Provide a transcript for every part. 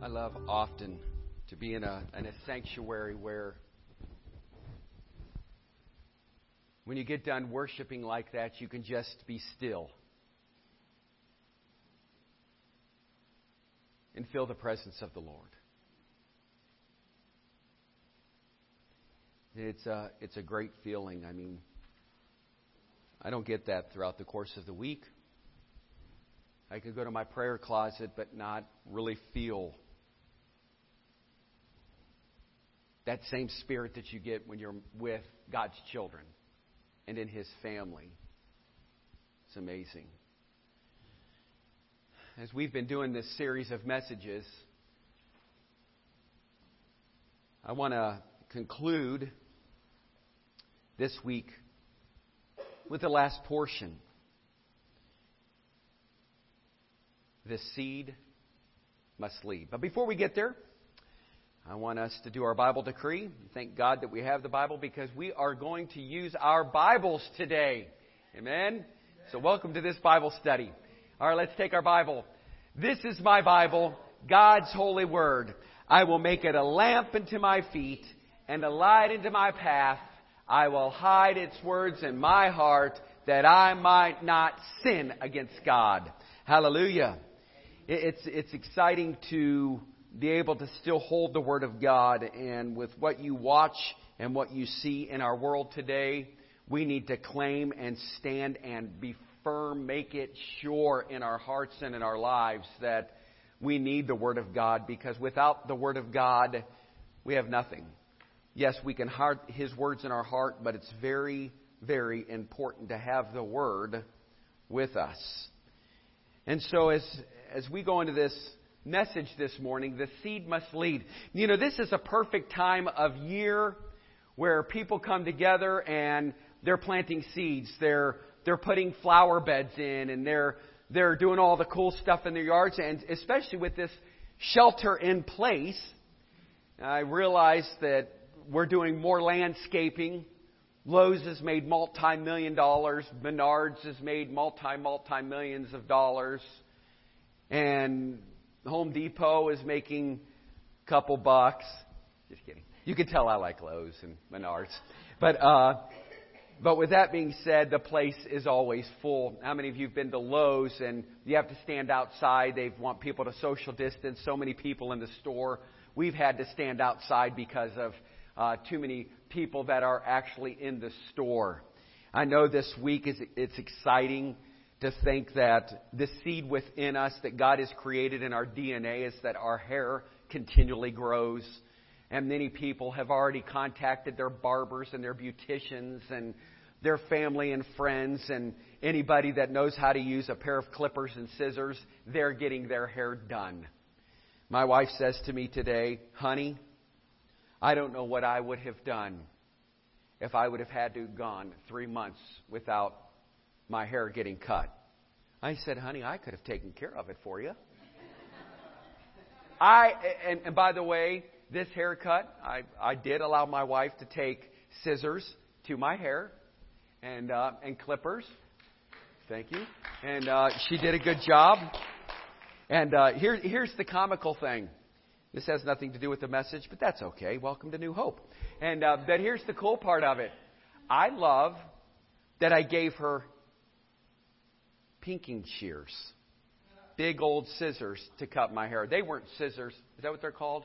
I love often to be in a, in a sanctuary where when you get done worshiping like that, you can just be still and feel the presence of the Lord. It's a, it's a great feeling. I mean, I don't get that throughout the course of the week. I could go to my prayer closet but not really feel that same spirit that you get when you're with God's children and in His family. It's amazing. As we've been doing this series of messages, I want to conclude this week with the last portion. The seed must lead. But before we get there, I want us to do our Bible decree. Thank God that we have the Bible because we are going to use our Bibles today. Amen? So, welcome to this Bible study. All right, let's take our Bible. This is my Bible, God's holy word. I will make it a lamp unto my feet and a light into my path. I will hide its words in my heart that I might not sin against God. Hallelujah. It's, it's exciting to be able to still hold the Word of God. And with what you watch and what you see in our world today, we need to claim and stand and be firm, make it sure in our hearts and in our lives that we need the Word of God because without the Word of God, we have nothing. Yes, we can heart His words in our heart, but it's very, very important to have the Word with us. And so as, as we go into this message this morning the seed must lead. You know, this is a perfect time of year where people come together and they're planting seeds. They're, they're putting flower beds in and they're, they're doing all the cool stuff in their yards. And especially with this shelter in place, I realize that we're doing more landscaping. Lowe's has made multi-million dollars. Menards has made multi, multi-millions of dollars. And Home Depot is making a couple bucks. Just kidding. You can tell I like Lowe's and Menards. But, uh, but with that being said, the place is always full. How many of you have been to Lowe's and you have to stand outside? They want people to social distance. So many people in the store. We've had to stand outside because of uh, too many people that are actually in the store. I know this week is it's exciting to think that the seed within us that God has created in our DNA is that our hair continually grows. And many people have already contacted their barbers and their beauticians and their family and friends and anybody that knows how to use a pair of clippers and scissors, they're getting their hair done. My wife says to me today, honey, I don't know what I would have done if I would have had to have gone three months without my hair getting cut. I said, honey, I could have taken care of it for you. I and, and by the way, this haircut, I I did allow my wife to take scissors to my hair and uh, and clippers. Thank you. And uh, she did a good job. And uh, here, here's the comical thing. This has nothing to do with the message, but that's okay. Welcome to New Hope. And uh, but here's the cool part of it. I love that I gave her pinking shears. Big old scissors to cut my hair. They weren't scissors. Is that what they're called?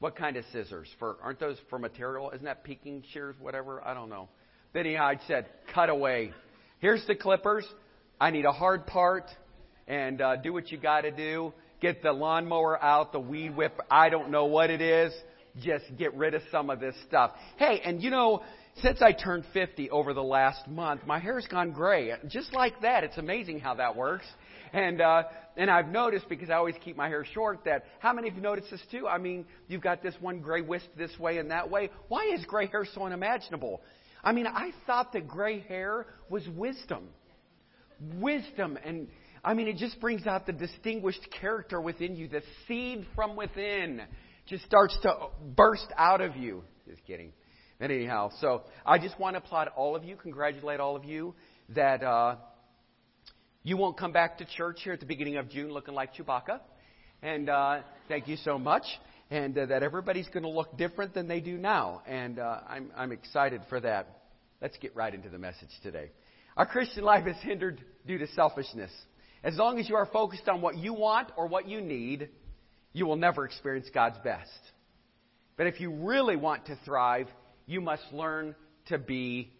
What kind of scissors? For aren't those for material? Isn't that pinking shears? Whatever. I don't know. But anyhow, I said, cut away. Here's the clippers. I need a hard part, and uh, do what you got to do. Get the lawnmower out, the weed whip. I don't know what it is. Just get rid of some of this stuff. Hey, and you know, since I turned 50 over the last month, my hair's gone gray. Just like that. It's amazing how that works. And, uh, and I've noticed, because I always keep my hair short, that how many of you noticed this too? I mean, you've got this one gray wisp this way and that way. Why is gray hair so unimaginable? I mean, I thought that gray hair was wisdom. Wisdom. And, I mean, it just brings out the distinguished character within you. The seed from within just starts to burst out of you. Just kidding. Anyhow, so I just want to applaud all of you, congratulate all of you that uh, you won't come back to church here at the beginning of June looking like Chewbacca. And uh, thank you so much. And uh, that everybody's going to look different than they do now. And uh, I'm, I'm excited for that. Let's get right into the message today. Our Christian life is hindered due to selfishness. As long as you are focused on what you want or what you need, you will never experience God's best. But if you really want to thrive, you must learn to be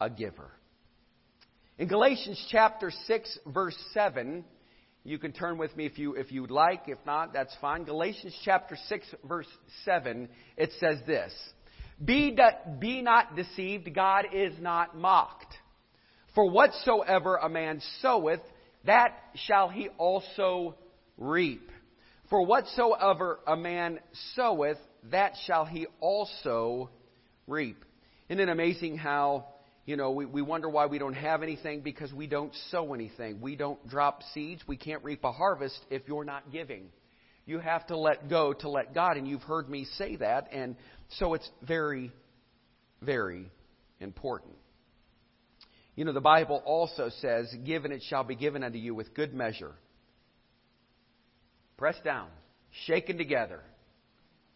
a giver. In Galatians chapter 6 verse 7, you can turn with me if you if you'd like. If not, that's fine. Galatians chapter 6 verse 7, it says this. Be, be not deceived, God is not mocked. For whatsoever a man soweth, that shall he also reap. For whatsoever a man soweth, that shall he also reap. Isn't it amazing how, you know, we, we wonder why we don't have anything because we don't sow anything. We don't drop seeds. We can't reap a harvest if you're not giving. You have to let go to let God, and you've heard me say that, and so it's very, very important. You know, the Bible also says, Given it shall be given unto you with good measure. Pressed down, shaken together,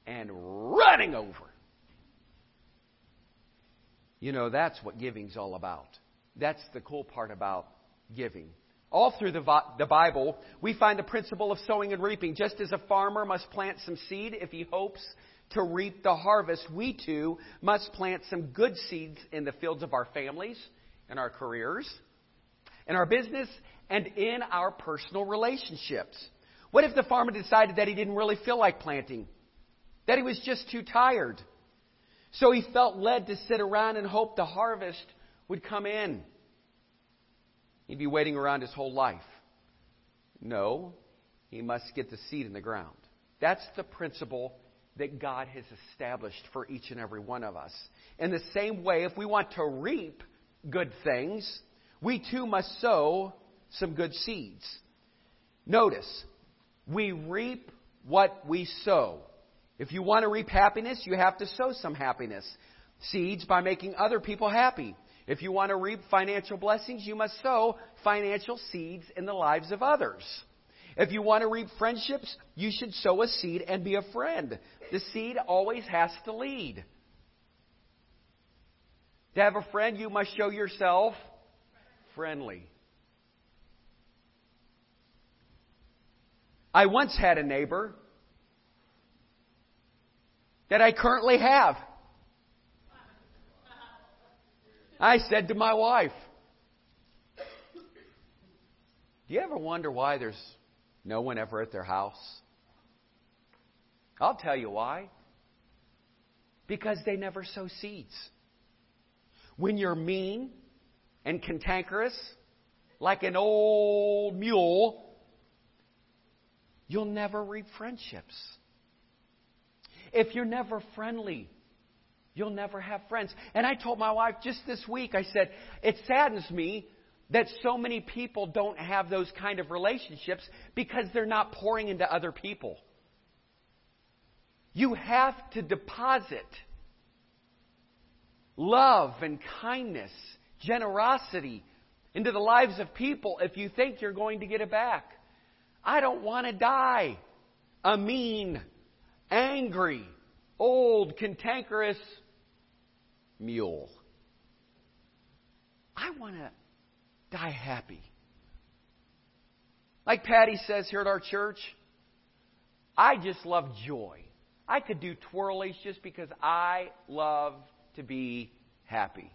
and running over. You know, that's what giving's all about. That's the cool part about giving. All through the, the Bible, we find the principle of sowing and reaping. Just as a farmer must plant some seed if he hopes to reap the harvest, we too must plant some good seeds in the fields of our families, in our careers, in our business, and in our personal relationships. What if the farmer decided that he didn't really feel like planting? That he was just too tired? So he felt led to sit around and hope the harvest would come in. He'd be waiting around his whole life. No, he must get the seed in the ground. That's the principle that God has established for each and every one of us. In the same way, if we want to reap good things, we too must sow some good seeds. Notice, we reap what we sow. If you want to reap happiness, you have to sow some happiness. Seeds by making other people happy. If you want to reap financial blessings, you must sow financial seeds in the lives of others. If you want to reap friendships, you should sow a seed and be a friend. The seed always has to lead. To have a friend, you must show yourself friendly. I once had a neighbor that I currently have. I said to my wife, Do you ever wonder why there's no one ever at their house? I'll tell you why. Because they never sow seeds. When you're mean and cantankerous, like an old mule, you'll never reap friendships. If you're never friendly, you'll never have friends. And I told my wife just this week, I said, it saddens me that so many people don't have those kind of relationships because they're not pouring into other people. You have to deposit love and kindness, generosity into the lives of people if you think you're going to get it back. I don't want to die a mean, angry, old, cantankerous mule. I want to die happy. Like Patty says here at our church, I just love joy. I could do twirlies just because I love to be happy.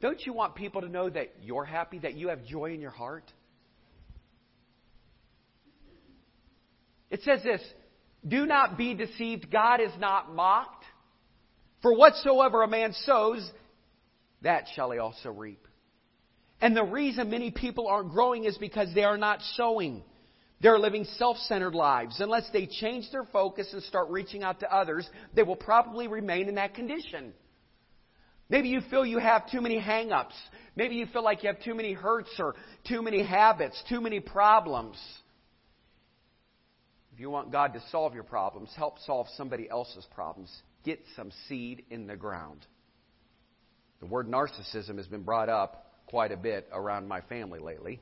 Don't you want people to know that you're happy, that you have joy in your heart? It says this Do not be deceived, God is not mocked. For whatsoever a man sows, that shall he also reap. And the reason many people aren't growing is because they are not sowing. They're living self centered lives. Unless they change their focus and start reaching out to others, they will probably remain in that condition. Maybe you feel you have too many hang ups. Maybe you feel like you have too many hurts or too many habits, too many problems. If you want God to solve your problems, help solve somebody else's problems. Get some seed in the ground. The word narcissism has been brought up quite a bit around my family lately.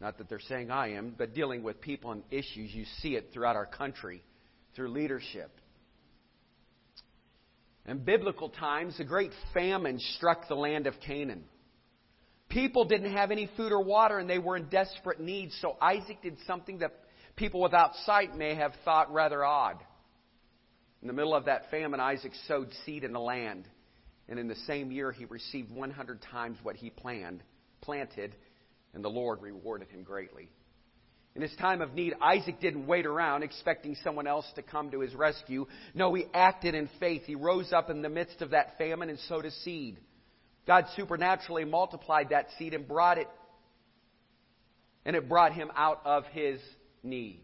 Not that they're saying I am, but dealing with people and issues. You see it throughout our country through leadership. In biblical times, a great famine struck the land of Canaan. People didn't have any food or water and they were in desperate need, so Isaac did something that people without sight may have thought rather odd. In the middle of that famine, Isaac sowed seed in the land. And in the same year, he received 100 times what he planned, planted, and the Lord rewarded him greatly. In his time of need, Isaac didn't wait around expecting someone else to come to his rescue. No, he acted in faith. He rose up in the midst of that famine and sowed a seed. God supernaturally multiplied that seed and brought it, and it brought him out of his need.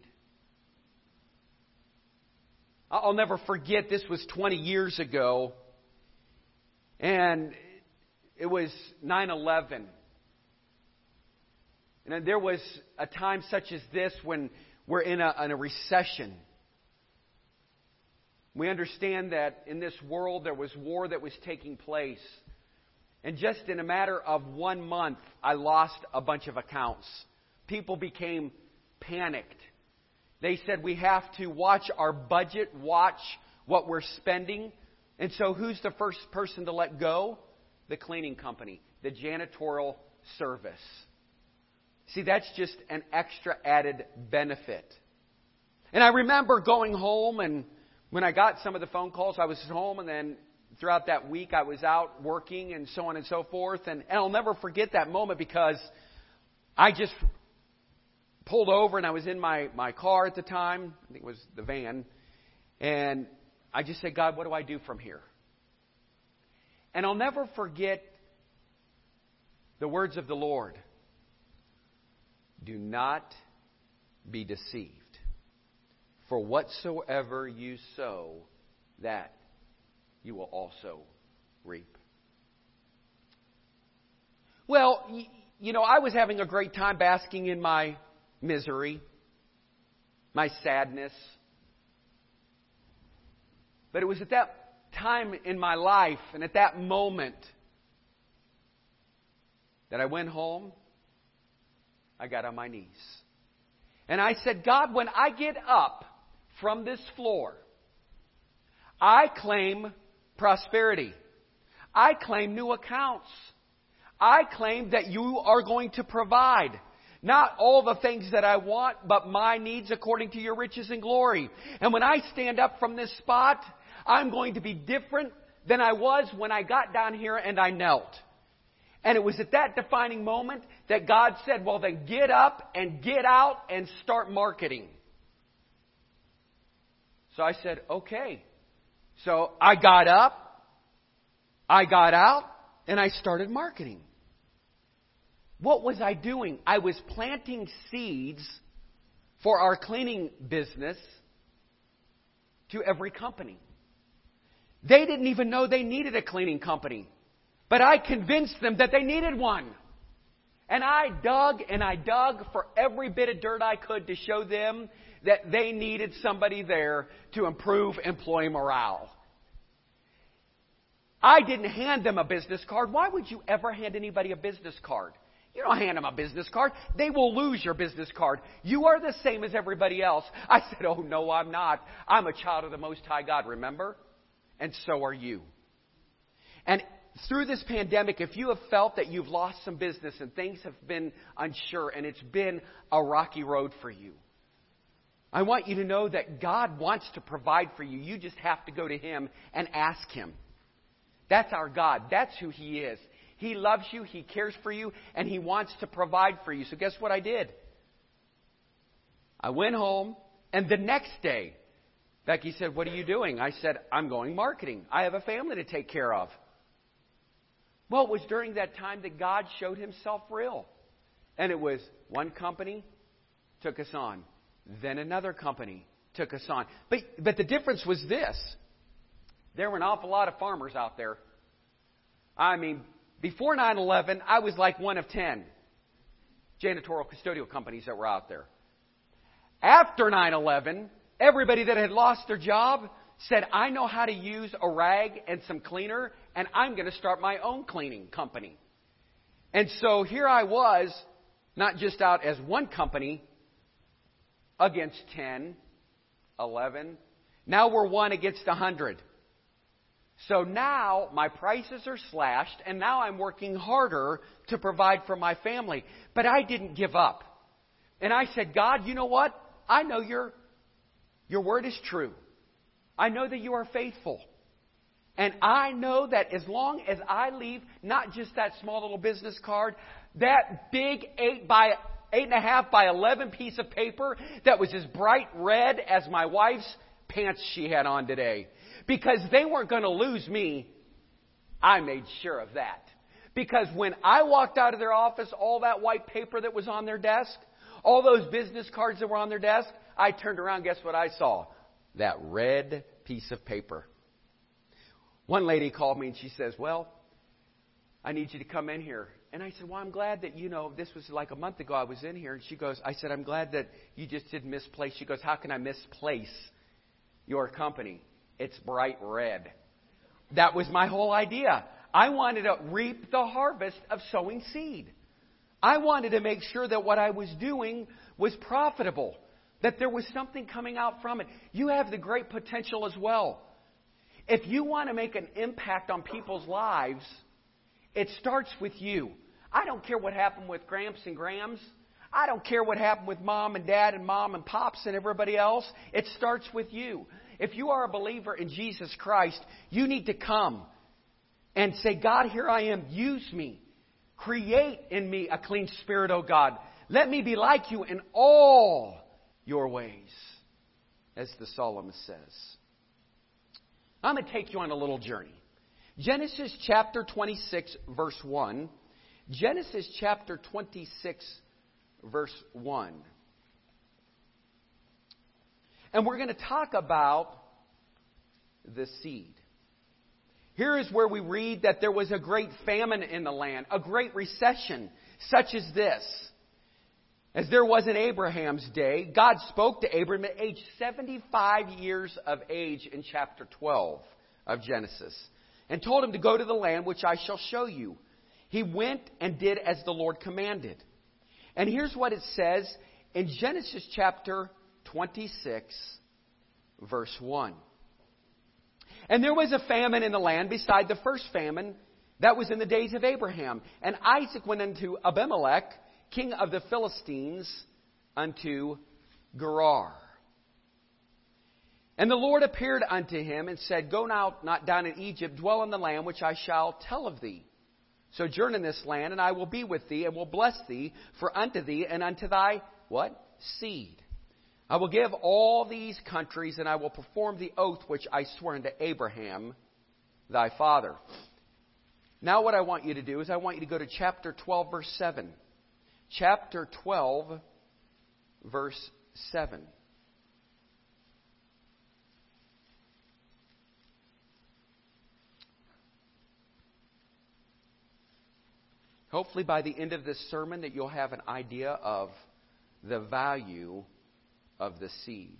I'll never forget, this was 20 years ago, and it was 9 11. And there was a time such as this when we're in a, in a recession. We understand that in this world there was war that was taking place. And just in a matter of one month, I lost a bunch of accounts. People became panicked. They said we have to watch our budget, watch what we're spending. And so, who's the first person to let go? The cleaning company, the janitorial service. See, that's just an extra added benefit. And I remember going home, and when I got some of the phone calls, I was home, and then throughout that week, I was out working and so on and so forth. And, and I'll never forget that moment because I just pulled over and I was in my, my car at the time. I think it was the van. And I just said, God, what do I do from here? And I'll never forget the words of the Lord. Do not be deceived. For whatsoever you sow, that you will also reap. Well, you know, I was having a great time basking in my misery, my sadness. But it was at that time in my life and at that moment that I went home I got on my knees. And I said, God, when I get up from this floor, I claim prosperity. I claim new accounts. I claim that you are going to provide. Not all the things that I want, but my needs according to your riches and glory. And when I stand up from this spot, I'm going to be different than I was when I got down here and I knelt. And it was at that defining moment that God said, Well, then get up and get out and start marketing. So I said, Okay. So I got up, I got out, and I started marketing. What was I doing? I was planting seeds for our cleaning business to every company. They didn't even know they needed a cleaning company. But I convinced them that they needed one. And I dug and I dug for every bit of dirt I could to show them that they needed somebody there to improve employee morale. I didn't hand them a business card. Why would you ever hand anybody a business card? You don't hand them a business card. They will lose your business card. You are the same as everybody else. I said, Oh, no, I'm not. I'm a child of the Most High God, remember? And so are you. And through this pandemic, if you have felt that you've lost some business and things have been unsure and it's been a rocky road for you, I want you to know that God wants to provide for you. You just have to go to Him and ask Him. That's our God. That's who He is. He loves you, He cares for you, and He wants to provide for you. So, guess what I did? I went home, and the next day, Becky said, What are you doing? I said, I'm going marketing. I have a family to take care of. Well, it was during that time that God showed himself real. And it was one company took us on, then another company took us on. But, but the difference was this there were an awful lot of farmers out there. I mean, before 9 11, I was like one of 10 janitorial custodial companies that were out there. After 9 11, everybody that had lost their job said, I know how to use a rag and some cleaner, and I'm going to start my own cleaning company. And so here I was Not just out as one company against 10, 11. Now we're one against a 100. So now my prices are slashed, and now I'm working harder to provide for my family. But I didn't give up. And I said, God, you know what? I know your, your word is true. I know that you are faithful. And I know that as long as I leave not just that small little business card, that big eight by eight and a half by eleven piece of paper that was as bright red as my wife's pants she had on today. Because they weren't going to lose me. I made sure of that. Because when I walked out of their office, all that white paper that was on their desk, all those business cards that were on their desk, I turned around, guess what I saw? That red piece of paper. One lady called me and she says, Well, I need you to come in here. And I said, Well, I'm glad that, you know, this was like a month ago I was in here. And she goes, I said, I'm glad that you just didn't misplace. She goes, How can I misplace your company? It's bright red. That was my whole idea. I wanted to reap the harvest of sowing seed. I wanted to make sure that what I was doing was profitable, that there was something coming out from it. You have the great potential as well. If you want to make an impact on people's lives, it starts with you. I don't care what happened with Gramps and Grams. I don't care what happened with mom and dad and mom and pops and everybody else. It starts with you. If you are a believer in Jesus Christ, you need to come and say, God, here I am. Use me. Create in me a clean spirit, O God. Let me be like you in all your ways, as the psalmist says. I'm going to take you on a little journey. Genesis chapter 26, verse 1. Genesis chapter 26, verse 1. And we're going to talk about the seed. Here is where we read that there was a great famine in the land, a great recession, such as this. As there was in Abraham's day, God spoke to Abraham at age 75 years of age in chapter 12 of Genesis and told him to go to the land which I shall show you. He went and did as the Lord commanded. And here's what it says in Genesis chapter 26, verse 1. And there was a famine in the land beside the first famine that was in the days of Abraham. And Isaac went unto Abimelech, king of the Philistines, unto Gerar. And the Lord appeared unto him and said, Go now not down in Egypt, dwell in the land which I shall tell of thee. Sojourn in this land, and I will be with thee, and will bless thee, for unto thee and unto thy what? Seed. I will give all these countries, and I will perform the oath which I swore unto Abraham, thy father. Now, what I want you to do is I want you to go to chapter 12, verse 7. Chapter 12, verse 7. Hopefully, by the end of this sermon, that you'll have an idea of the value of the seed.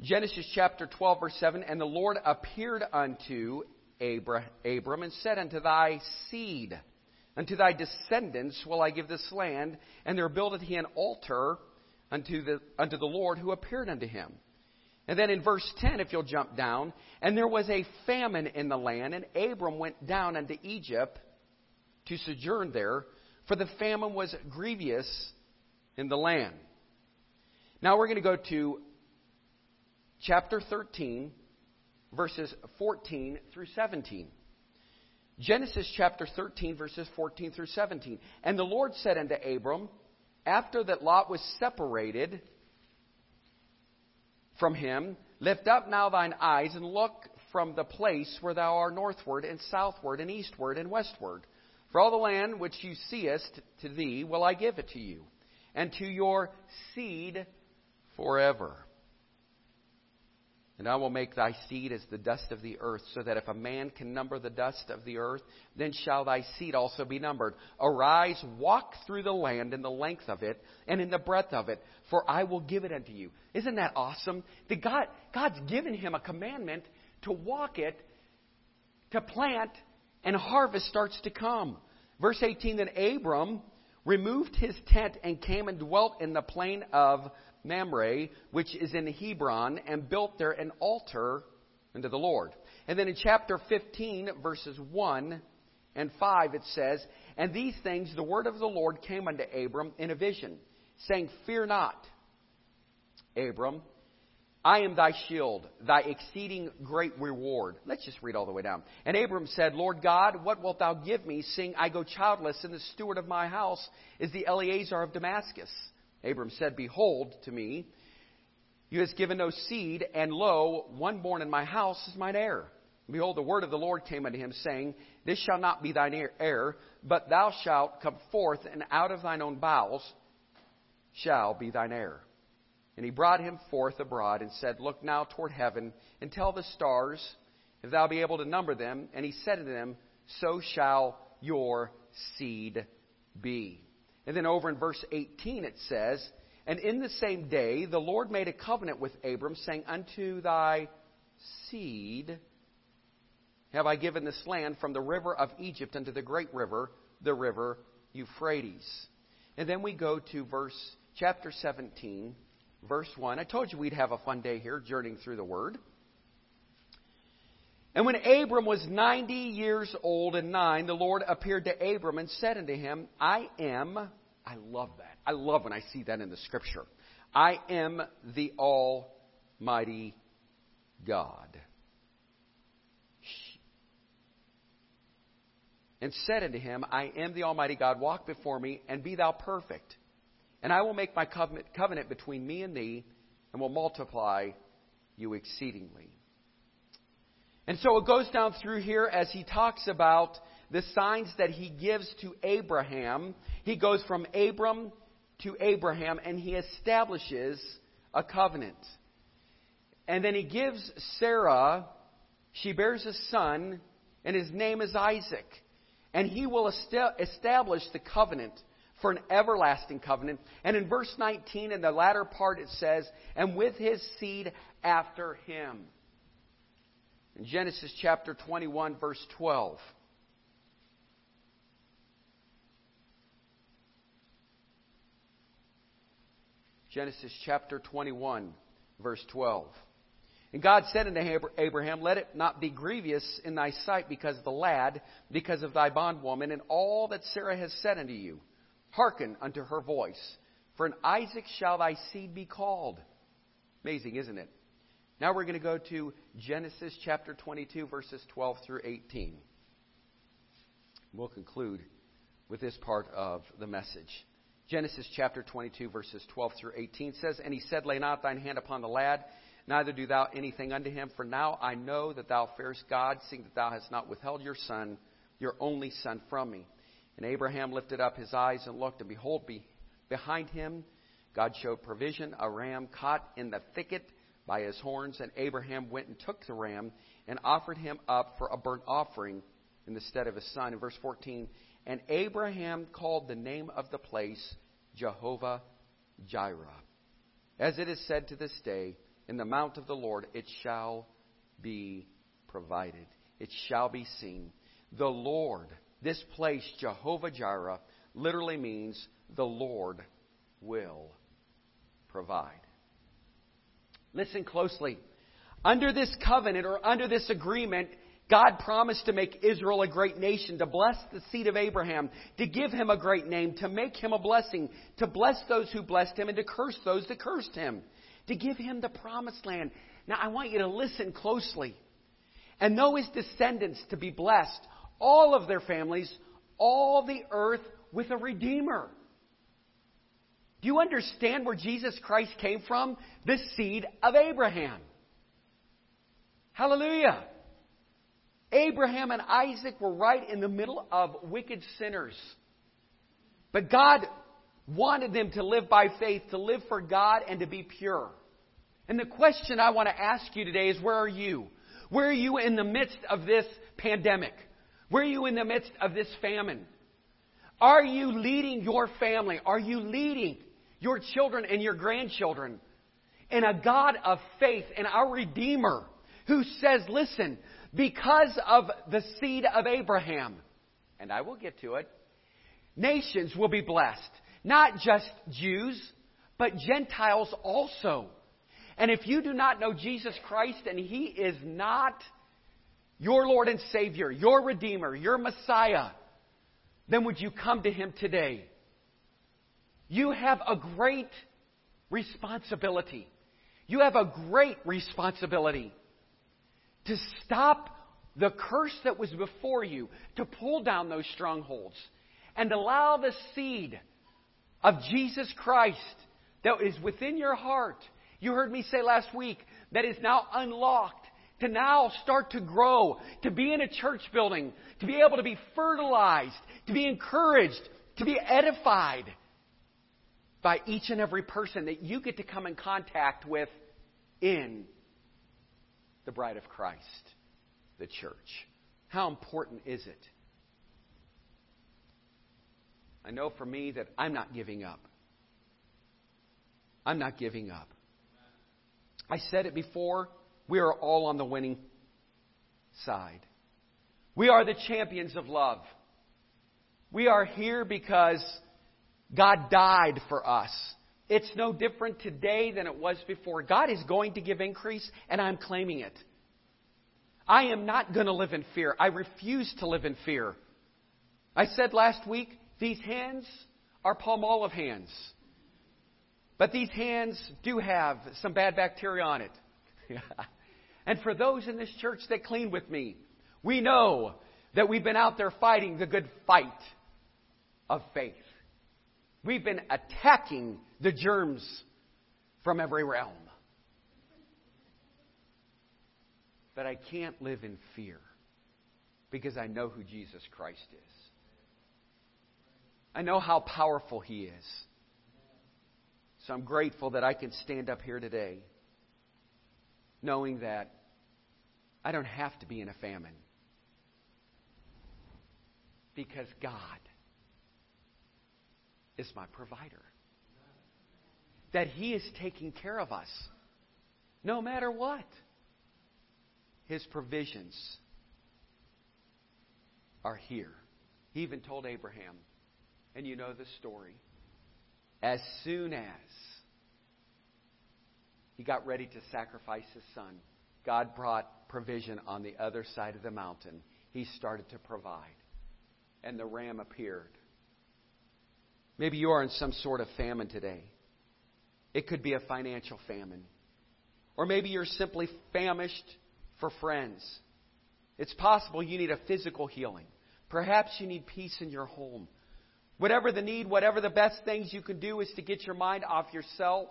Genesis chapter 12, verse 7 And the Lord appeared unto Abram and said, Unto thy seed, unto thy descendants will I give this land, and there buildeth he an altar unto the, unto the Lord who appeared unto him. And then in verse 10, if you'll jump down, and there was a famine in the land, and Abram went down unto Egypt to sojourn there, for the famine was grievous in the land. Now we're going to go to chapter 13, verses 14 through 17. Genesis chapter 13, verses 14 through 17. And the Lord said unto Abram, after that Lot was separated from him, lift up now thine eyes and look from the place where thou art northward and southward and eastward and westward. For all the land which you seest to thee will I give it to you, and to your seed forever. And I will make thy seed as the dust of the earth, so that if a man can number the dust of the earth, then shall thy seed also be numbered. Arise, walk through the land in the length of it and in the breadth of it, for I will give it unto you. Isn't that awesome? That God, God's given him a commandment to walk it, to plant, and harvest starts to come. Verse 18 Then Abram removed his tent and came and dwelt in the plain of Mamre, which is in Hebron, and built there an altar unto the Lord. And then in chapter 15, verses 1 and 5, it says, And these things the word of the Lord came unto Abram in a vision, saying, Fear not, Abram, I am thy shield, thy exceeding great reward. Let's just read all the way down. And Abram said, Lord God, what wilt thou give me, seeing I go childless, and the steward of my house is the Eliezer of Damascus? Abram said, Behold to me, you hast given no seed, and lo, one born in my house is mine heir. behold, the word of the Lord came unto him, saying, This shall not be thine heir, but thou shalt come forth, and out of thine own bowels shall be thine heir. And he brought him forth abroad and said, Look now toward heaven and tell the stars, if thou be able to number them. And he said to them, So shall your seed be. And then over in verse 18 it says, And in the same day the Lord made a covenant with Abram, saying, Unto thy seed have I given this land from the river of Egypt unto the great river, the river Euphrates. And then we go to verse chapter 17 verse 1. I told you we'd have a fun day here journeying through the Word. And when Abram was 90 years old and nine, the Lord appeared to Abram and said unto him, I am, I love that. I love when I see that in the Scripture. I am the Almighty God. And said unto him, I am the Almighty God, walk before me, and be thou perfect. And I will make my covenant between me and thee, and will multiply you exceedingly. And so it goes down through here as he talks about the signs that he gives to Abraham. He goes from Abram to Abraham and he establishes a covenant. And then he gives Sarah, she bears a son, and his name is Isaac. And he will establish the covenant for an everlasting covenant. And in verse 19, in the latter part, it says, and with his seed after him. In Genesis chapter 21, verse 12. Genesis chapter 21, verse 12. And God said unto Abraham, Let it not be grievous in thy sight because of the lad, because of thy bondwoman, and all that Sarah has said unto you. Hearken unto her voice. For in Isaac shall thy seed be called. Amazing, isn't it? Now we're going to go to Genesis chapter 22, verses 12 through 18. We'll conclude with this part of the message. Genesis chapter 22, verses 12 through 18 says, And he said, Lay not thine hand upon the lad, neither do thou anything unto him, for now I know that thou fearest God, seeing that thou hast not withheld your son, your only son, from me. And Abraham lifted up his eyes and looked, and behold, be, behind him God showed provision, a ram caught in the thicket by his horns. And Abraham went and took the ram and offered him up for a burnt offering in the stead of his son. In verse 14, and Abraham called the name of the place Jehovah Jireh. As it is said to this day, in the mount of the Lord it shall be provided, it shall be seen. The Lord this place, Jehovah Jireh, literally means the Lord will provide. Listen closely. Under this covenant or under this agreement, God promised to make Israel a great nation, to bless the seed of Abraham, to give him a great name, to make him a blessing, to bless those who blessed him, and to curse those that cursed him, to give him the promised land. Now, I want you to listen closely and know his descendants to be blessed all of their families, all the earth with a Redeemer. Do you understand where Jesus Christ came from? The seed of Abraham. Hallelujah. Abraham and Isaac were right in the middle of wicked sinners. But God wanted them to live by faith, to live for God, and to be pure. And the question I want to ask you today is where are you? Where are you in the midst of this pandemic? Where are you in the midst of this famine? Are you leading your family? Are you leading your children and your grandchildren And a God of faith and our Redeemer who says, listen, because of the seed of Abraham, and I will get to it, nations will be blessed. Not just Jews, but Gentiles also. And if you do not know Jesus Christ and He is not your Lord and Savior, your Redeemer, your Messiah, then would you come to Him today? You have a great responsibility. You have a great responsibility to stop the curse that was before you, to pull down those strongholds, and allow the seed of Jesus Christ that is within your heart. You heard me say last week that is now unlocked to now start to grow, to be in a church building, to be able to be fertilized, to be encouraged, to be edified by each and every person that you get to come in contact with in the bride of Christ, the church. How important is it? I know for me that I'm not giving up. I'm not giving up. I said it before. We are all on the winning side. We are the champions of love. We are here because God died for us. It's no different today than it was before. God is going to give increase, and I'm claiming it. I am not going to live in fear. I refuse to live in fear. I said last week, these hands are Palmolive hands. But these hands do have some bad bacteria on it. and for those in this church that clean with me, we know that we've been out there fighting the good fight of faith. We've been attacking the germs from every realm. But I can't live in fear because I know who Jesus Christ is. I know how powerful He is. So I'm grateful that I can stand up here today knowing that I don't have to be in a famine because God is my provider. That He is taking care of us no matter what. His provisions are here. He even told Abraham, and you know the story as soon as he got ready to sacrifice his son, God brought provision on the other side of the mountain. He started to provide. And the ram appeared. Maybe you are in some sort of famine today. It could be a financial famine. Or maybe you're simply famished for friends. It's possible you need a physical healing. Perhaps you need peace in your home. Whatever the need, whatever the best things you can do is to get your mind off yourself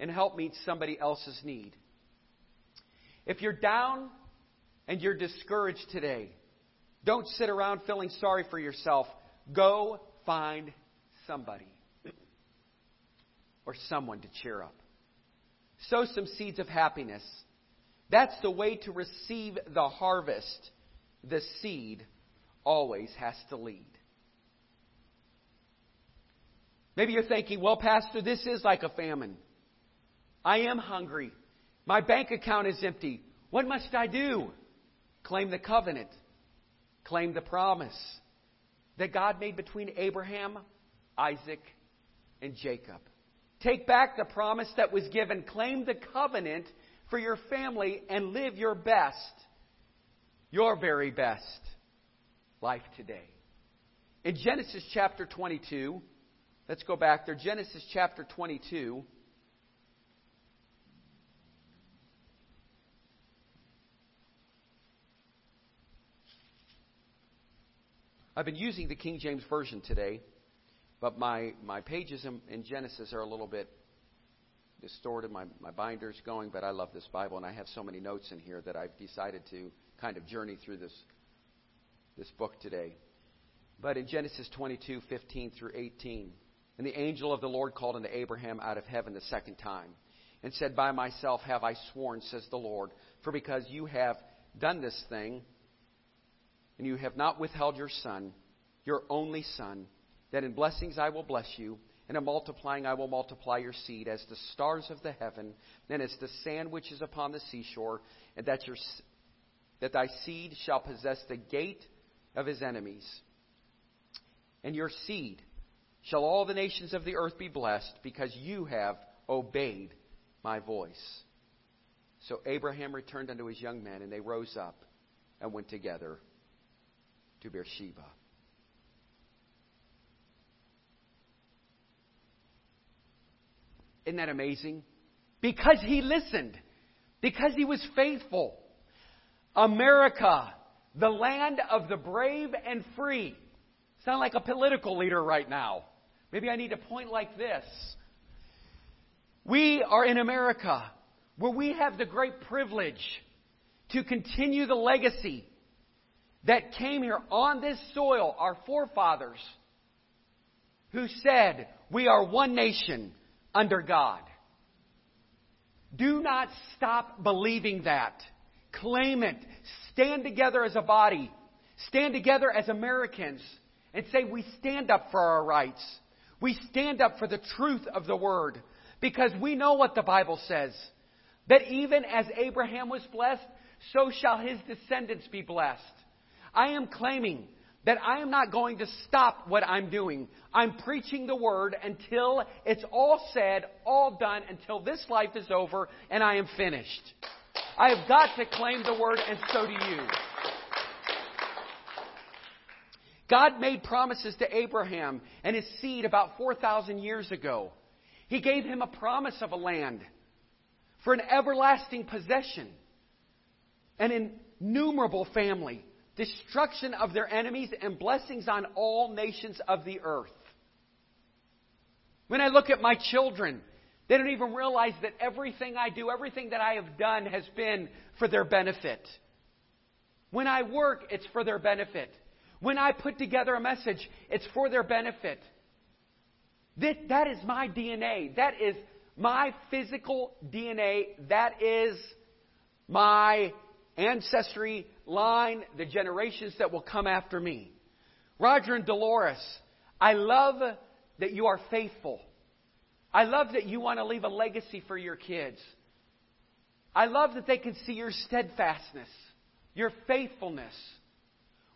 and help meet somebody else's need. If you're down and you're discouraged today, don't sit around feeling sorry for yourself. Go find somebody or someone to cheer up. Sow some seeds of happiness. That's the way to receive the harvest. The seed always has to lead. Maybe you're thinking, well, Pastor, this is like a famine. I am hungry. My bank account is empty. What must I do? Claim the covenant. Claim the promise that God made between Abraham, Isaac, and Jacob. Take back the promise that was given. Claim the covenant for your family and live your best, your very best life today. In Genesis chapter 22, Let's go back there. Genesis chapter 22. I've been using the King James Version today, but my, my pages in, in Genesis are a little bit distorted. My, my binder's going, but I love this Bible, and I have so many notes in here that I've decided to kind of journey through this, this book today. But in Genesis 22, 15 through 18, and the angel of the Lord called unto Abraham out of heaven the second time, and said, By myself have I sworn, says the Lord, for because you have done this thing, and you have not withheld your son, your only son, that in blessings I will bless you, and in multiplying I will multiply your seed as the stars of the heaven, and as the sand which is upon the seashore, and that, your, that thy seed shall possess the gate of his enemies. and your seed shall all the nations of the earth be blessed because you have obeyed my voice. So Abraham returned unto his young men, and they rose up and went together to Beersheba. Isn't that amazing? Because he listened, because he was faithful. America, the land of the brave and free. Sound like a political leader right now. Maybe I need to point like this. We are in America where we have the great privilege to continue the legacy that came here on this soil, our forefathers, who said, We are one nation under God. Do not stop believing that. Claim it. Stand together as a body. Stand together as Americans and say, We stand up for our rights. We stand up for the truth of the Word because we know what the Bible says. That even as Abraham was blessed, so shall his descendants be blessed. I am claiming that I am not going to stop what I'm doing. I'm preaching the word until it's all said, all done, until this life is over and I am finished. I have got to claim the word, and so do you. God made promises to Abraham and his seed about 4,000 years ago. He gave him a promise of a land for an everlasting possession, an innumerable family, destruction of their enemies, and blessings on all nations of the earth. When I look at my children, they don't even realize that everything I do, everything that I have done has been for their benefit. When I work, it's for their benefit. When I put together a message, it's for their benefit. That, that is my DNA. That is my physical DNA. That is my ancestry line, the generations that will come after me. Roger and Dolores, I love that you are faithful. I love that you want to leave a legacy for your kids. I love that they can see your steadfastness, your faithfulness.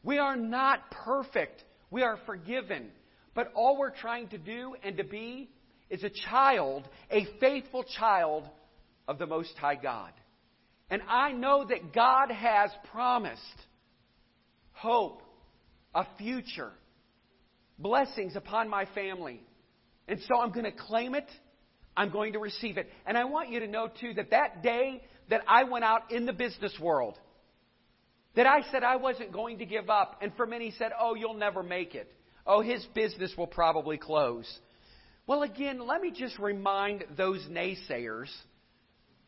We are not perfect. We are forgiven. But all we're trying to do and to be is a child, a faithful child of the Most High God. And I know that God has promised hope, a future, blessings upon my family. And so I'm going to claim it. I'm going to receive it. And I want you to know, too, that that day that I went out in the business world, that I said I wasn't going to give up, and for many said, Oh, you'll never make it. Oh, his business will probably close. Well, again, let me just remind those naysayers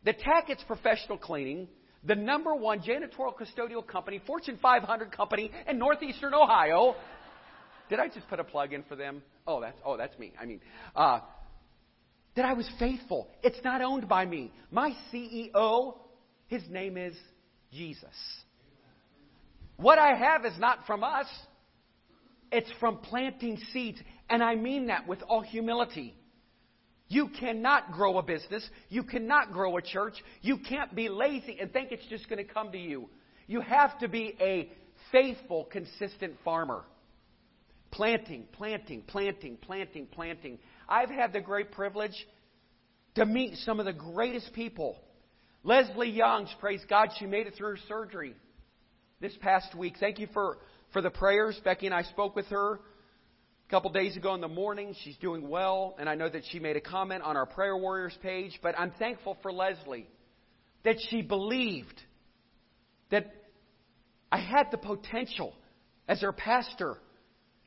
that Tackett's Professional Cleaning, the number one janitorial custodial company, Fortune 500 company in northeastern Ohio, did I just put a plug in for them? Oh, that's oh, that's me. I mean, uh, that I was faithful. It's not owned by me. My CEO, his name is Jesus. What I have is not from us. It's from planting seeds. And I mean that with all humility. You cannot grow a business. You cannot grow a church. You can't be lazy and think it's just going to come to you. You have to be a faithful, consistent farmer. Planting, planting, planting, planting, planting. I've had the great privilege to meet some of the greatest people. Leslie Youngs, praise God, she made it through her surgery this past week. Thank you for, for the prayers. Becky and I spoke with her a couple days ago in the morning. She's doing well, and I know that she made a comment on our Prayer Warriors page. But I'm thankful for Leslie that she believed that I had the potential as her pastor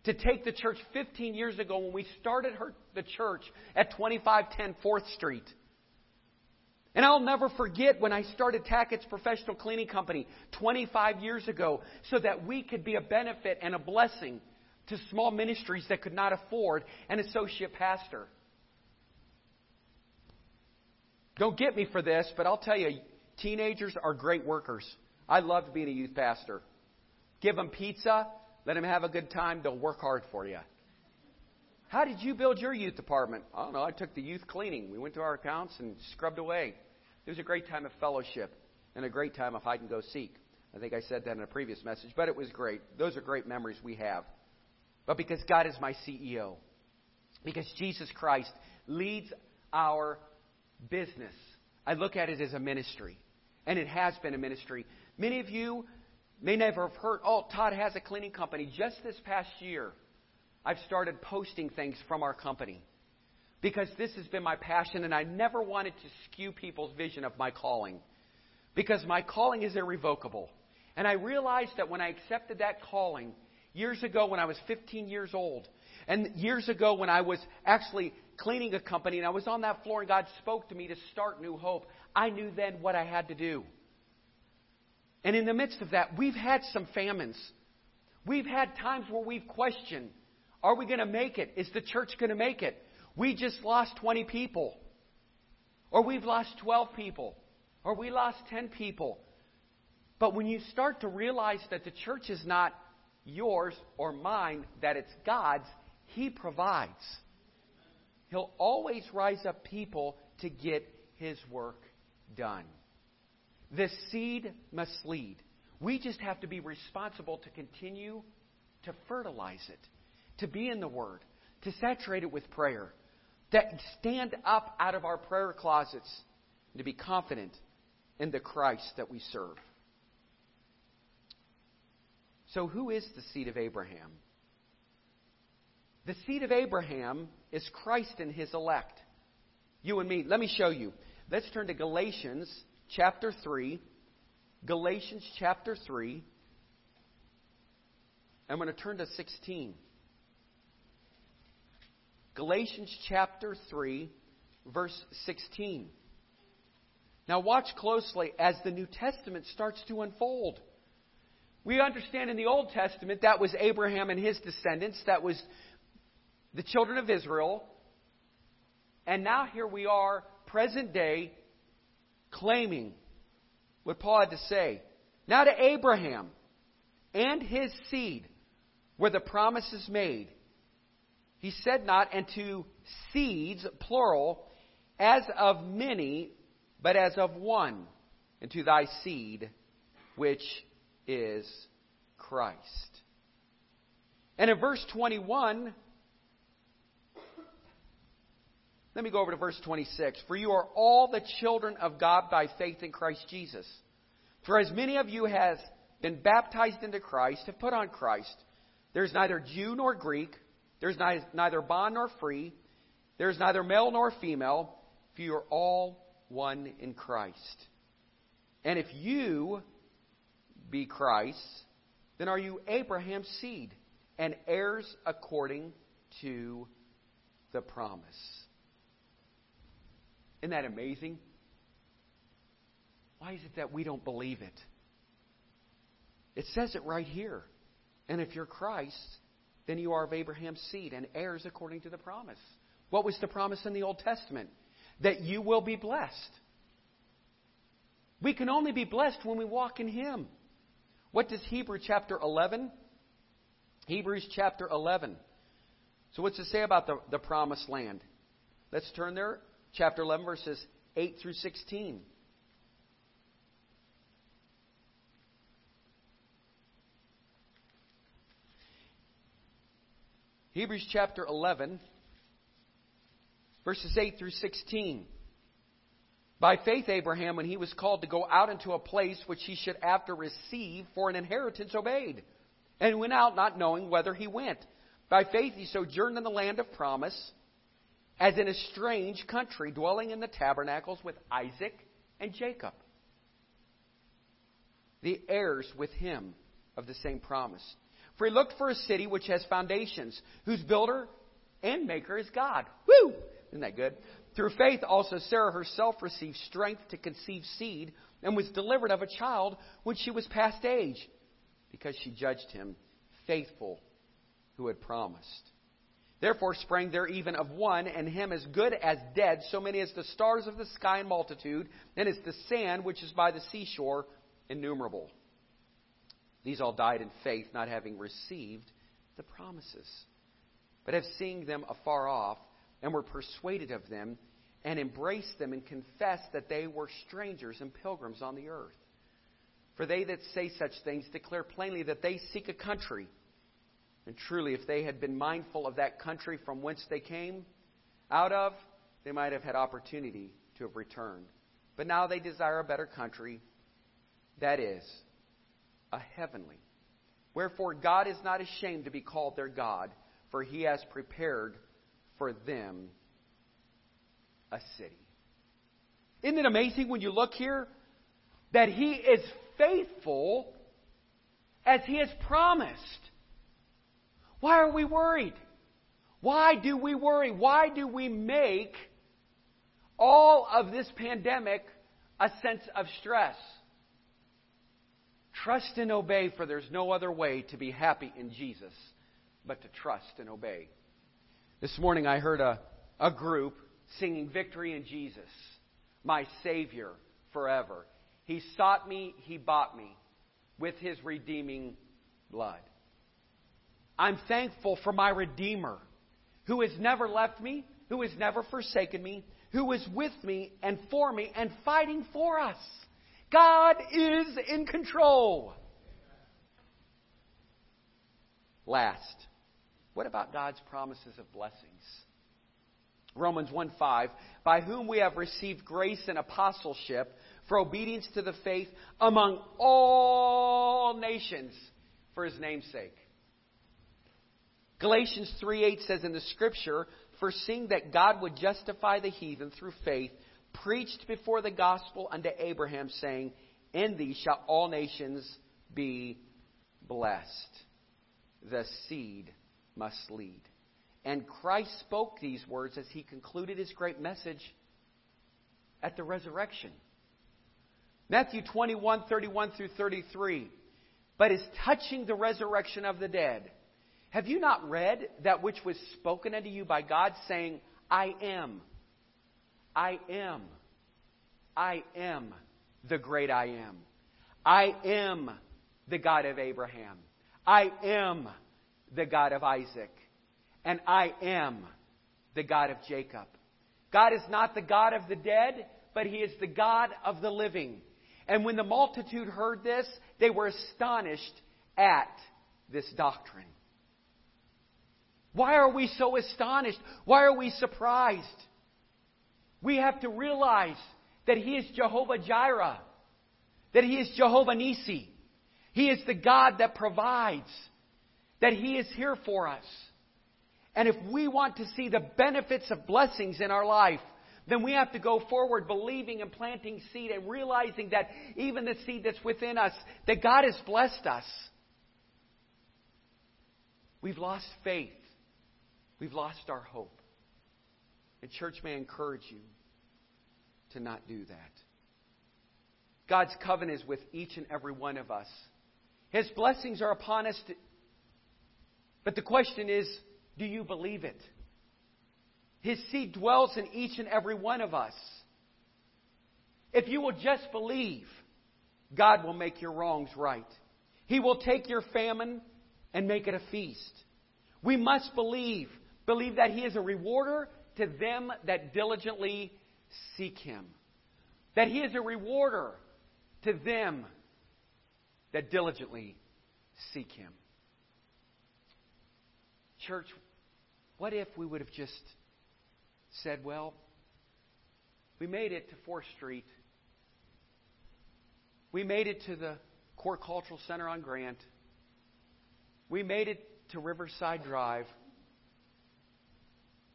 to take the church 15 years ago when we started her, the church at 2510 4th Street. And I'll never forget when I started Tackett's Professional Cleaning Company 25 years ago so that we could be a benefit and a blessing to small ministries that could not afford an associate pastor. Don't get me for this, but I'll tell you, teenagers are great workers. I loved being a youth pastor. Give them pizza, let them have a good time, they'll work hard for you. How did you build your youth department? I don't know. I took the youth cleaning. We went to our accounts and scrubbed away. It was a great time of fellowship and a great time of hide and go seek. I think I said that in a previous message, but it was great. Those are great memories we have. But because God is my CEO. Because Jesus Christ leads our business. I look at it as a ministry, and it has been a ministry. Many of you may never have heard, oh, Todd has a cleaning company. Just this past year, I've started posting things from our company because this has been my passion, and I never wanted to skew people's vision of my calling because my calling is irrevocable. And I realized that when I accepted that calling years ago when I was 15 years old, and years ago when I was actually cleaning a company and I was on that floor and God spoke to me to start New Hope, I knew then what I had to do. And in the midst of that, we've had some famines. We've had times where we've questioned are we going to make it? Is the church going to make it? We just lost 20 people. Or we've lost 12 people. Or we lost 10 people. But when you start to realize that the church is not yours or mine, that it's God's, He provides. He'll always rise up people to get His work done. The seed must lead. We just have to be responsible to continue to fertilize it, to be in the Word, to saturate it with prayer, to stand up out of our prayer closets, and to be confident in the Christ that we serve. So, who is the seed of Abraham? The seed of Abraham is Christ and his elect. You and me. Let me show you. Let's turn to Galatians chapter 3. Galatians chapter 3. I'm going to turn to 16. Galatians chapter 3, verse 16. Now, watch closely as the New Testament starts to unfold. We understand in the Old Testament that was Abraham and his descendants, that was the children of Israel. And now here we are, present day, claiming what Paul had to say. Now to Abraham and his seed were the promises made. He said not, and to seeds, plural, as of many, but as of one, and to thy seed, which is Christ. And in verse 21, let me go over to verse 26. For you are all the children of God by faith in Christ Jesus. For as many of you has been baptized into Christ have put on Christ. There's neither Jew nor Greek, there's neither bond nor free, there's neither male nor female, for you are all one in Christ. And if you be Christ, then are you Abraham's seed and heirs according to the promise. Isn't that amazing? Why is it that we don't believe it? It says it right here. And if you're Christ, then you are of Abraham's seed and heirs according to the promise. What was the promise in the Old Testament? That you will be blessed. We can only be blessed when we walk in Him. What does Hebrew chapter 11? Hebrews chapter 11. So, what's it say about the, the promised land? Let's turn there. Chapter 11, verses 8 through 16. Hebrews chapter 11, verses 8 through 16. By faith, Abraham, when he was called to go out into a place which he should after receive for an inheritance, obeyed, and went out not knowing whether he went. By faith, he sojourned in the land of promise, as in a strange country, dwelling in the tabernacles with Isaac and Jacob, the heirs with him of the same promise. For he looked for a city which has foundations, whose builder and maker is God. Woo! Isn't that good? Through faith also Sarah herself received strength to conceive seed and was delivered of a child when she was past age, because she judged him faithful who had promised. Therefore sprang there even of one, and him as good as dead, so many as the stars of the sky in multitude, and as the sand which is by the seashore innumerable. These all died in faith, not having received the promises, but have seeing them afar off and were persuaded of them and embraced them and confessed that they were strangers and pilgrims on the earth. For they that say such things declare plainly that they seek a country. And truly, if they had been mindful of that country from whence they came out of, they might have had opportunity to have returned. But now they desire a better country, that is, a heavenly. Wherefore, God is not ashamed to be called their God, for he has prepared for them a city. Isn't it amazing when you look here that he is faithful as he has promised? Why are we worried? Why do we worry? Why do we make all of this pandemic a sense of stress? Trust and obey, for there's no other way to be happy in Jesus but to trust and obey. This morning I heard a, a group singing Victory in Jesus, my Savior forever. He sought me, He bought me with His redeeming blood. I'm thankful for my Redeemer who has never left me, who has never forsaken me, who is with me and for me and fighting for us. God is in control. Last, what about God's promises of blessings? Romans 1 5, by whom we have received grace and apostleship for obedience to the faith among all nations for his name's sake. Galatians 3 8 says in the scripture, foreseeing that God would justify the heathen through faith, preached before the gospel unto Abraham, saying, In thee shall all nations be blessed. The seed must lead. And Christ spoke these words as he concluded his great message at the resurrection. Matthew 21, 31 through 33. But is touching the resurrection of the dead. Have you not read that which was spoken unto you by God, saying, I am I am. I am the great I am. I am the God of Abraham. I am the God of Isaac. And I am the God of Jacob. God is not the God of the dead, but He is the God of the living. And when the multitude heard this, they were astonished at this doctrine. Why are we so astonished? Why are we surprised? We have to realize that He is Jehovah Jireh, that He is Jehovah Nisi. He is the God that provides, that He is here for us. And if we want to see the benefits of blessings in our life, then we have to go forward believing and planting seed and realizing that even the seed that's within us, that God has blessed us. We've lost faith. We've lost our hope. And, church, may encourage you to not do that. God's covenant is with each and every one of us. His blessings are upon us. But the question is do you believe it? His seed dwells in each and every one of us. If you will just believe, God will make your wrongs right. He will take your famine and make it a feast. We must believe. Believe that He is a rewarder to them that diligently seek Him. That He is a rewarder to them that diligently seek Him. Church, what if we would have just said, well, we made it to 4th Street. We made it to the Core Cultural Center on Grant. We made it to Riverside Drive.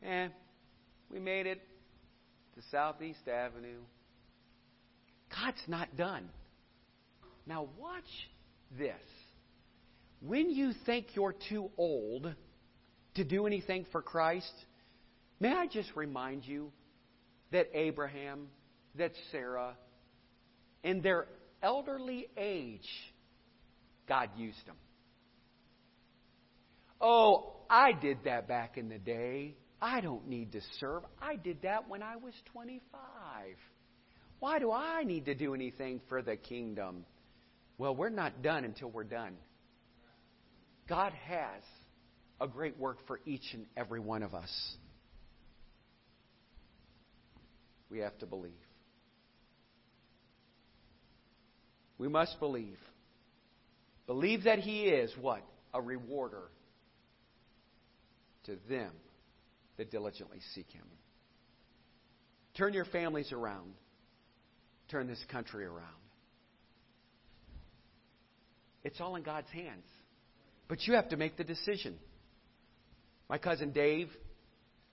And we made it to Southeast Avenue. God's not done. Now, watch this. When you think you're too old to do anything for Christ, may I just remind you that Abraham, that Sarah, in their elderly age, God used them. Oh, I did that back in the day. I don't need to serve. I did that when I was 25. Why do I need to do anything for the kingdom? Well, we're not done until we're done. God has a great work for each and every one of us. We have to believe. We must believe. Believe that He is what? A rewarder to them that diligently seek Him. Turn your families around. Turn this country around. It's all in God's hands. But you have to make the decision. My cousin Dave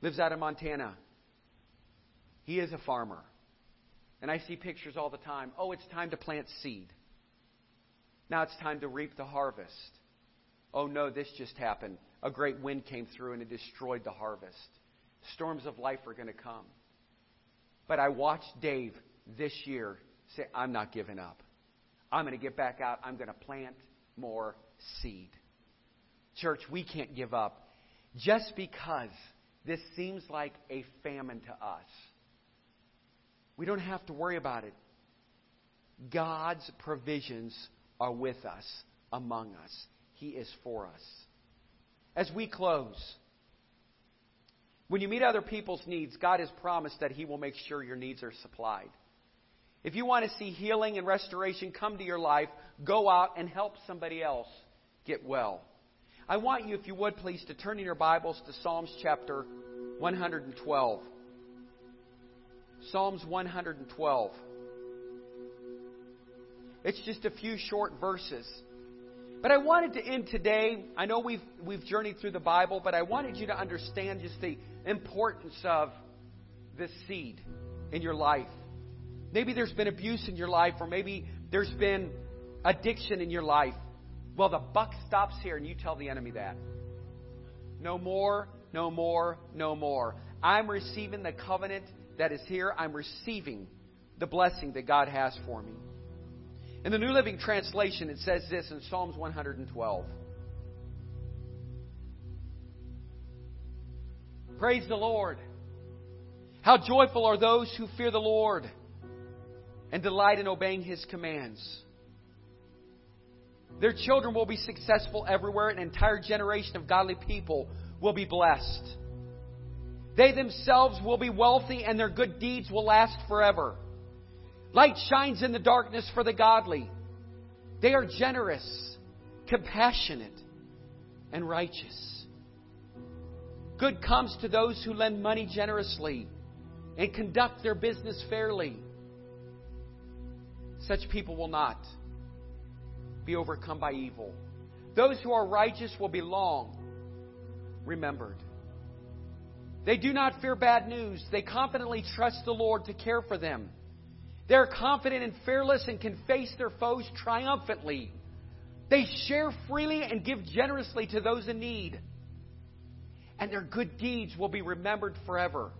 lives out in Montana. He is a farmer. And I see pictures all the time. Oh, it's time to plant seed. Now it's time to reap the harvest. Oh no, this just happened. A great wind came through and it destroyed the harvest. Storms of life are going to come. But I watched Dave this year say, I'm not giving up. I'm going to get back out. I'm going to plant more seed. Church, we can't give up just because this seems like a famine to us. We don't have to worry about it. God's provisions are with us, among us. He is for us. As we close, when you meet other people's needs, God has promised that He will make sure your needs are supplied. If you want to see healing and restoration come to your life, go out and help somebody else get well. I want you, if you would please, to turn in your Bibles to Psalms chapter 112. Psalms 112. It's just a few short verses. But I wanted to end today. I know we've, we've journeyed through the Bible, but I wanted you to understand just the importance of this seed in your life. Maybe there's been abuse in your life, or maybe there's been addiction in your life. Well, the buck stops here, and you tell the enemy that. No more, no more, no more. I'm receiving the covenant that is here. I'm receiving the blessing that God has for me. In the New Living Translation, it says this in Psalms 112. Praise the Lord. How joyful are those who fear the Lord and delight in obeying His commands. Their children will be successful everywhere. An entire generation of godly people will be blessed. They themselves will be wealthy and their good deeds will last forever. Light shines in the darkness for the godly. They are generous, compassionate, and righteous. Good comes to those who lend money generously and conduct their business fairly. Such people will not be overcome by evil. Those who are righteous will be long remembered. They do not fear bad news. They confidently trust the Lord to care for them. They are confident and fearless and can face their foes triumphantly. They share freely and give generously to those in need. And their good deeds will be remembered forever.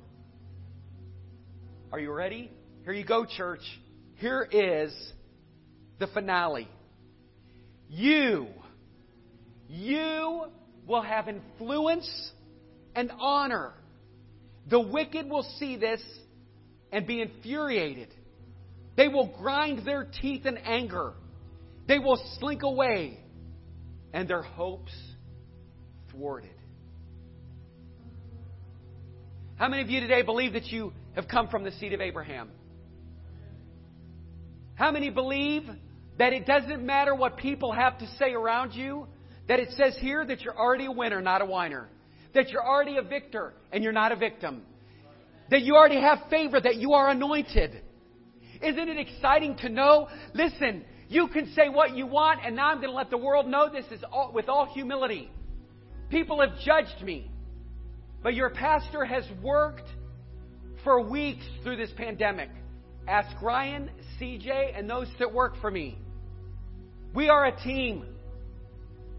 Are you ready? Here you go, church. Here is the finale. You, you will have influence and honor. The wicked will see this and be infuriated. They will grind their teeth in anger. They will slink away, and their hopes thwarted. How many of you today believe that you have come from the seed of Abraham? How many believe that it doesn't matter what people have to say around you? That it says here that you're already a winner, not a whiner. That you're already a victor and you're not a victim. That you already have favor, that you are anointed. Isn't it exciting to know? Listen, you can say what you want, and now I'm going to let the world know this is all, with all humility. People have judged me, but your pastor has worked for weeks through this pandemic. Ask Ryan, CJ, and those that work for me. We are a team.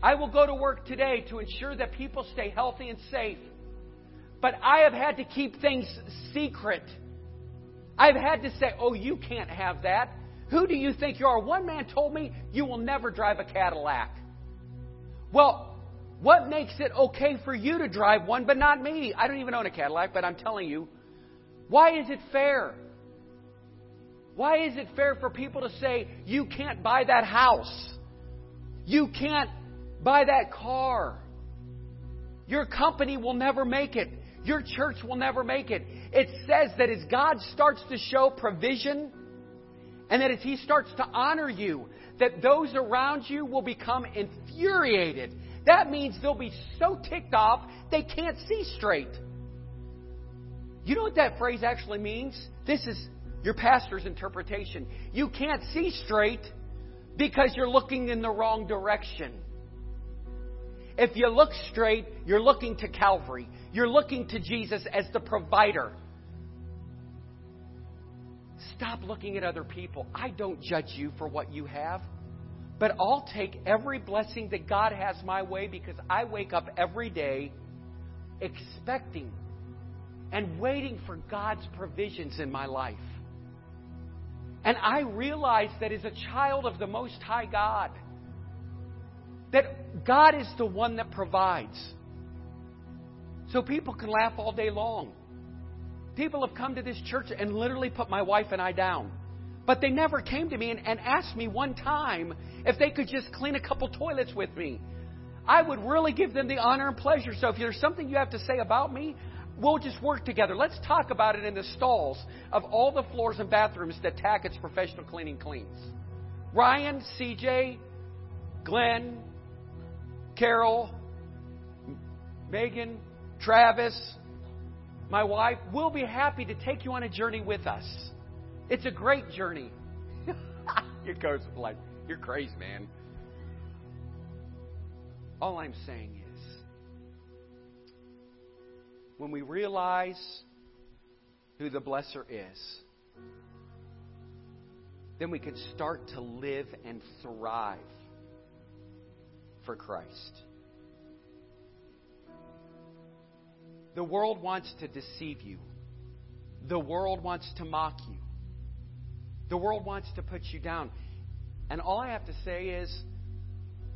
I will go to work today to ensure that people stay healthy and safe. But I have had to keep things secret. I've had to say, oh, you can't have that. Who do you think you are? One man told me you will never drive a Cadillac. Well, what makes it okay for you to drive one but not me? I don't even own a Cadillac, but I'm telling you. Why is it fair? Why is it fair for people to say, you can't buy that house? You can't buy that car? Your company will never make it. Your church will never make it. It says that as God starts to show provision, and that as He starts to honor you, that those around you will become infuriated. that means they'll be so ticked off they can't see straight. You know what that phrase actually means? This is your pastor's interpretation. You can't see straight because you're looking in the wrong direction. If you look straight, you're looking to Calvary. You're looking to Jesus as the provider. Stop looking at other people. I don't judge you for what you have, but I'll take every blessing that God has my way because I wake up every day expecting and waiting for God's provisions in my life. And I realize that as a child of the Most High God, that God is the one that provides. So people can laugh all day long. People have come to this church and literally put my wife and I down. But they never came to me and, and asked me one time if they could just clean a couple toilets with me. I would really give them the honor and pleasure. So if there's something you have to say about me, we'll just work together. Let's talk about it in the stalls of all the floors and bathrooms that Tackett's Professional Cleaning cleans. Ryan, CJ, Glenn, Carol, Megan, Travis, my wife, we'll be happy to take you on a journey with us. It's a great journey. Your coach like, you're crazy, man. All I'm saying is, when we realize who the blesser is, then we can start to live and thrive for Christ. The world wants to deceive you. The world wants to mock you. The world wants to put you down. And all I have to say is,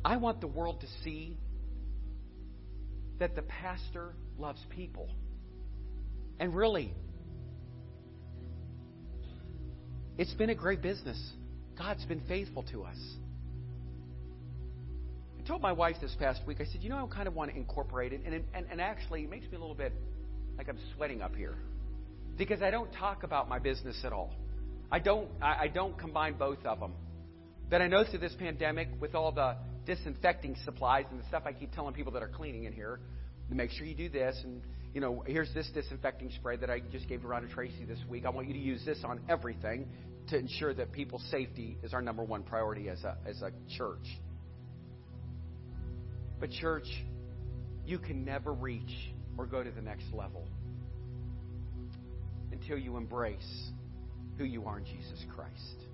I want the world to see that the pastor loves people. And really, it's been a great business. God's been faithful to us I told my wife this past week, I said, you know, I kind of want to incorporate it. And, and, and actually, it makes me a little bit like I'm sweating up here because I don't talk about my business at all. I don't, I, I don't combine both of them. But I know through this pandemic, with all the disinfecting supplies and the stuff I keep telling people that are cleaning in here, make sure you do this. And, you know, here's this disinfecting spray that I just gave to Rhonda Tracy this week. I want you to use this on everything to ensure that people's safety is our number one priority as a, as a church. But, church, you can never reach or go to the next level until you embrace who you are in Jesus Christ.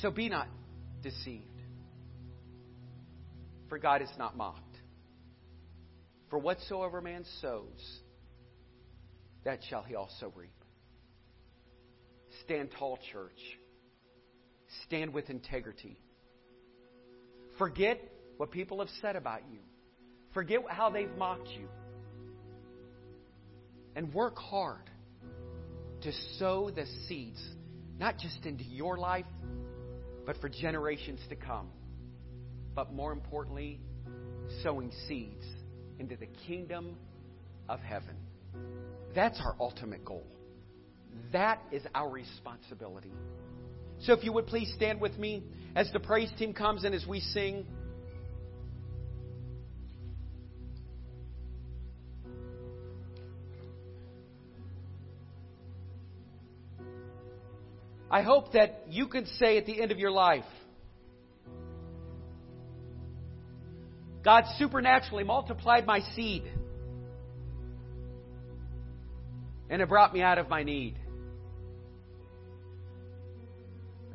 So be not deceived. For God is not mocked. For whatsoever man sows, that shall he also reap. Stand tall, church. Stand with integrity. Forget what people have said about you. Forget how they've mocked you. And work hard to sow the seeds, not just into your life, but for generations to come. But more importantly, sowing seeds into the kingdom of heaven. That's our ultimate goal. That is our responsibility. So if you would please stand with me as the praise team comes and as we sing. I hope that you can say at the end of your life, God supernaturally multiplied my seed and it brought me out of my need.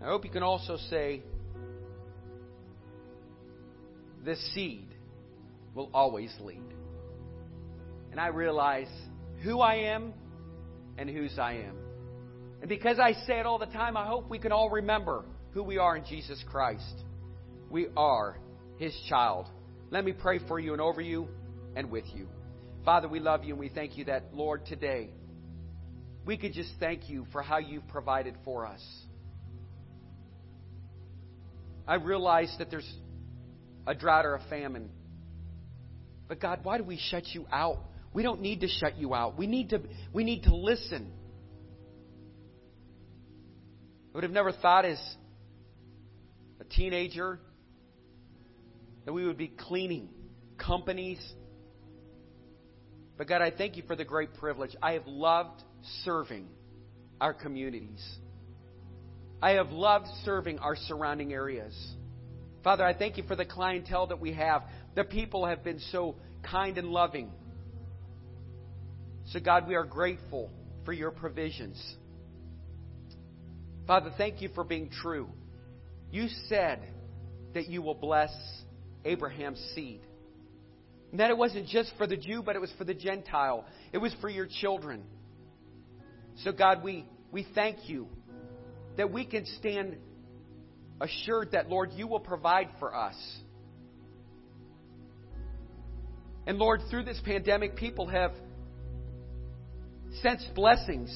I hope you can also say, this seed will always lead. And I realize who I am and whose I am. And because I say it all the time, I hope we can all remember who we are in Jesus Christ. We are His child. Let me pray for you and over you and with you. Father, we love you and we thank you that, Lord, today we could just thank you for how you've provided for us. I realize that there's a drought or a famine. But God, why do we shut you out? We don't need to shut you out. We need to, we need to listen. I would have never thought as a teenager that we would be cleaning companies. But God, I thank you for the great privilege. I have loved serving our communities. I have loved serving our surrounding areas. Father, I thank you for the clientele that we have. The people have been so kind and loving. So, God, we are grateful for your provisions. Father, thank you for being true. You said that you will bless Abraham's seed. And that it wasn't just for the Jew, but it was for the Gentile. It was for your children. So, God, we, we thank you that we can stand assured that, Lord, you will provide for us. And Lord, through this pandemic, people have sensed blessings.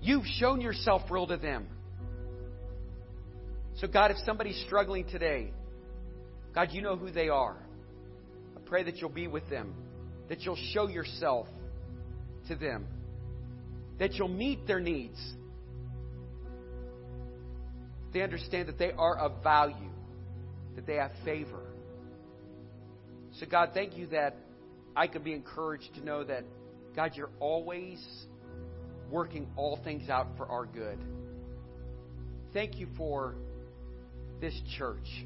You've shown yourself real to them. So, God, if somebody's struggling today, God, you know who they are. I pray that you'll be with them, that you'll show yourself to them, that you'll meet their needs. They understand that they are of value, that they have favor. So, God, thank you that I can be encouraged to know that, God, you're always working all things out for our good. Thank you for this church.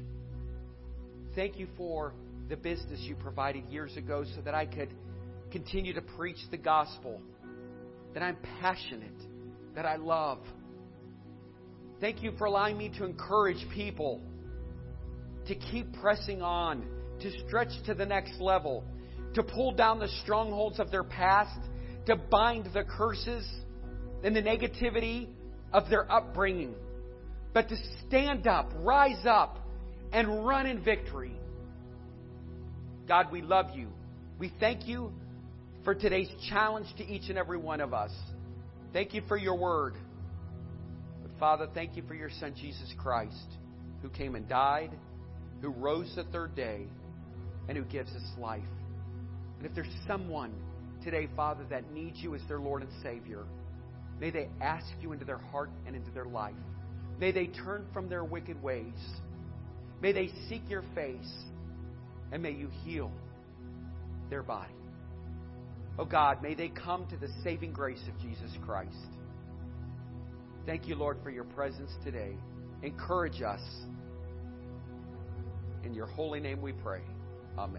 Thank you for the business you provided years ago so that I could continue to preach the gospel, that I'm passionate, that I love. Thank you for allowing me to encourage people to keep pressing on, to stretch to the next level, to pull down the strongholds of their past, to bind the curses and the negativity of their upbringing, but to stand up, rise up, and run in victory. God, we love you. We thank you for today's challenge to each and every one of us. Thank you for your word. But Father, thank you for your Son, Jesus Christ, who came and died, who rose the third day, and who gives us life. And if there's someone today, Father, that needs you as their Lord and Savior, may they ask you into their heart and into their life. May they turn from their wicked ways. May they seek your face. And may you heal their body. Oh God, may they come to the saving grace of Jesus Christ. Thank you, Lord, for your presence today. Encourage us. In your holy name we pray. Amen.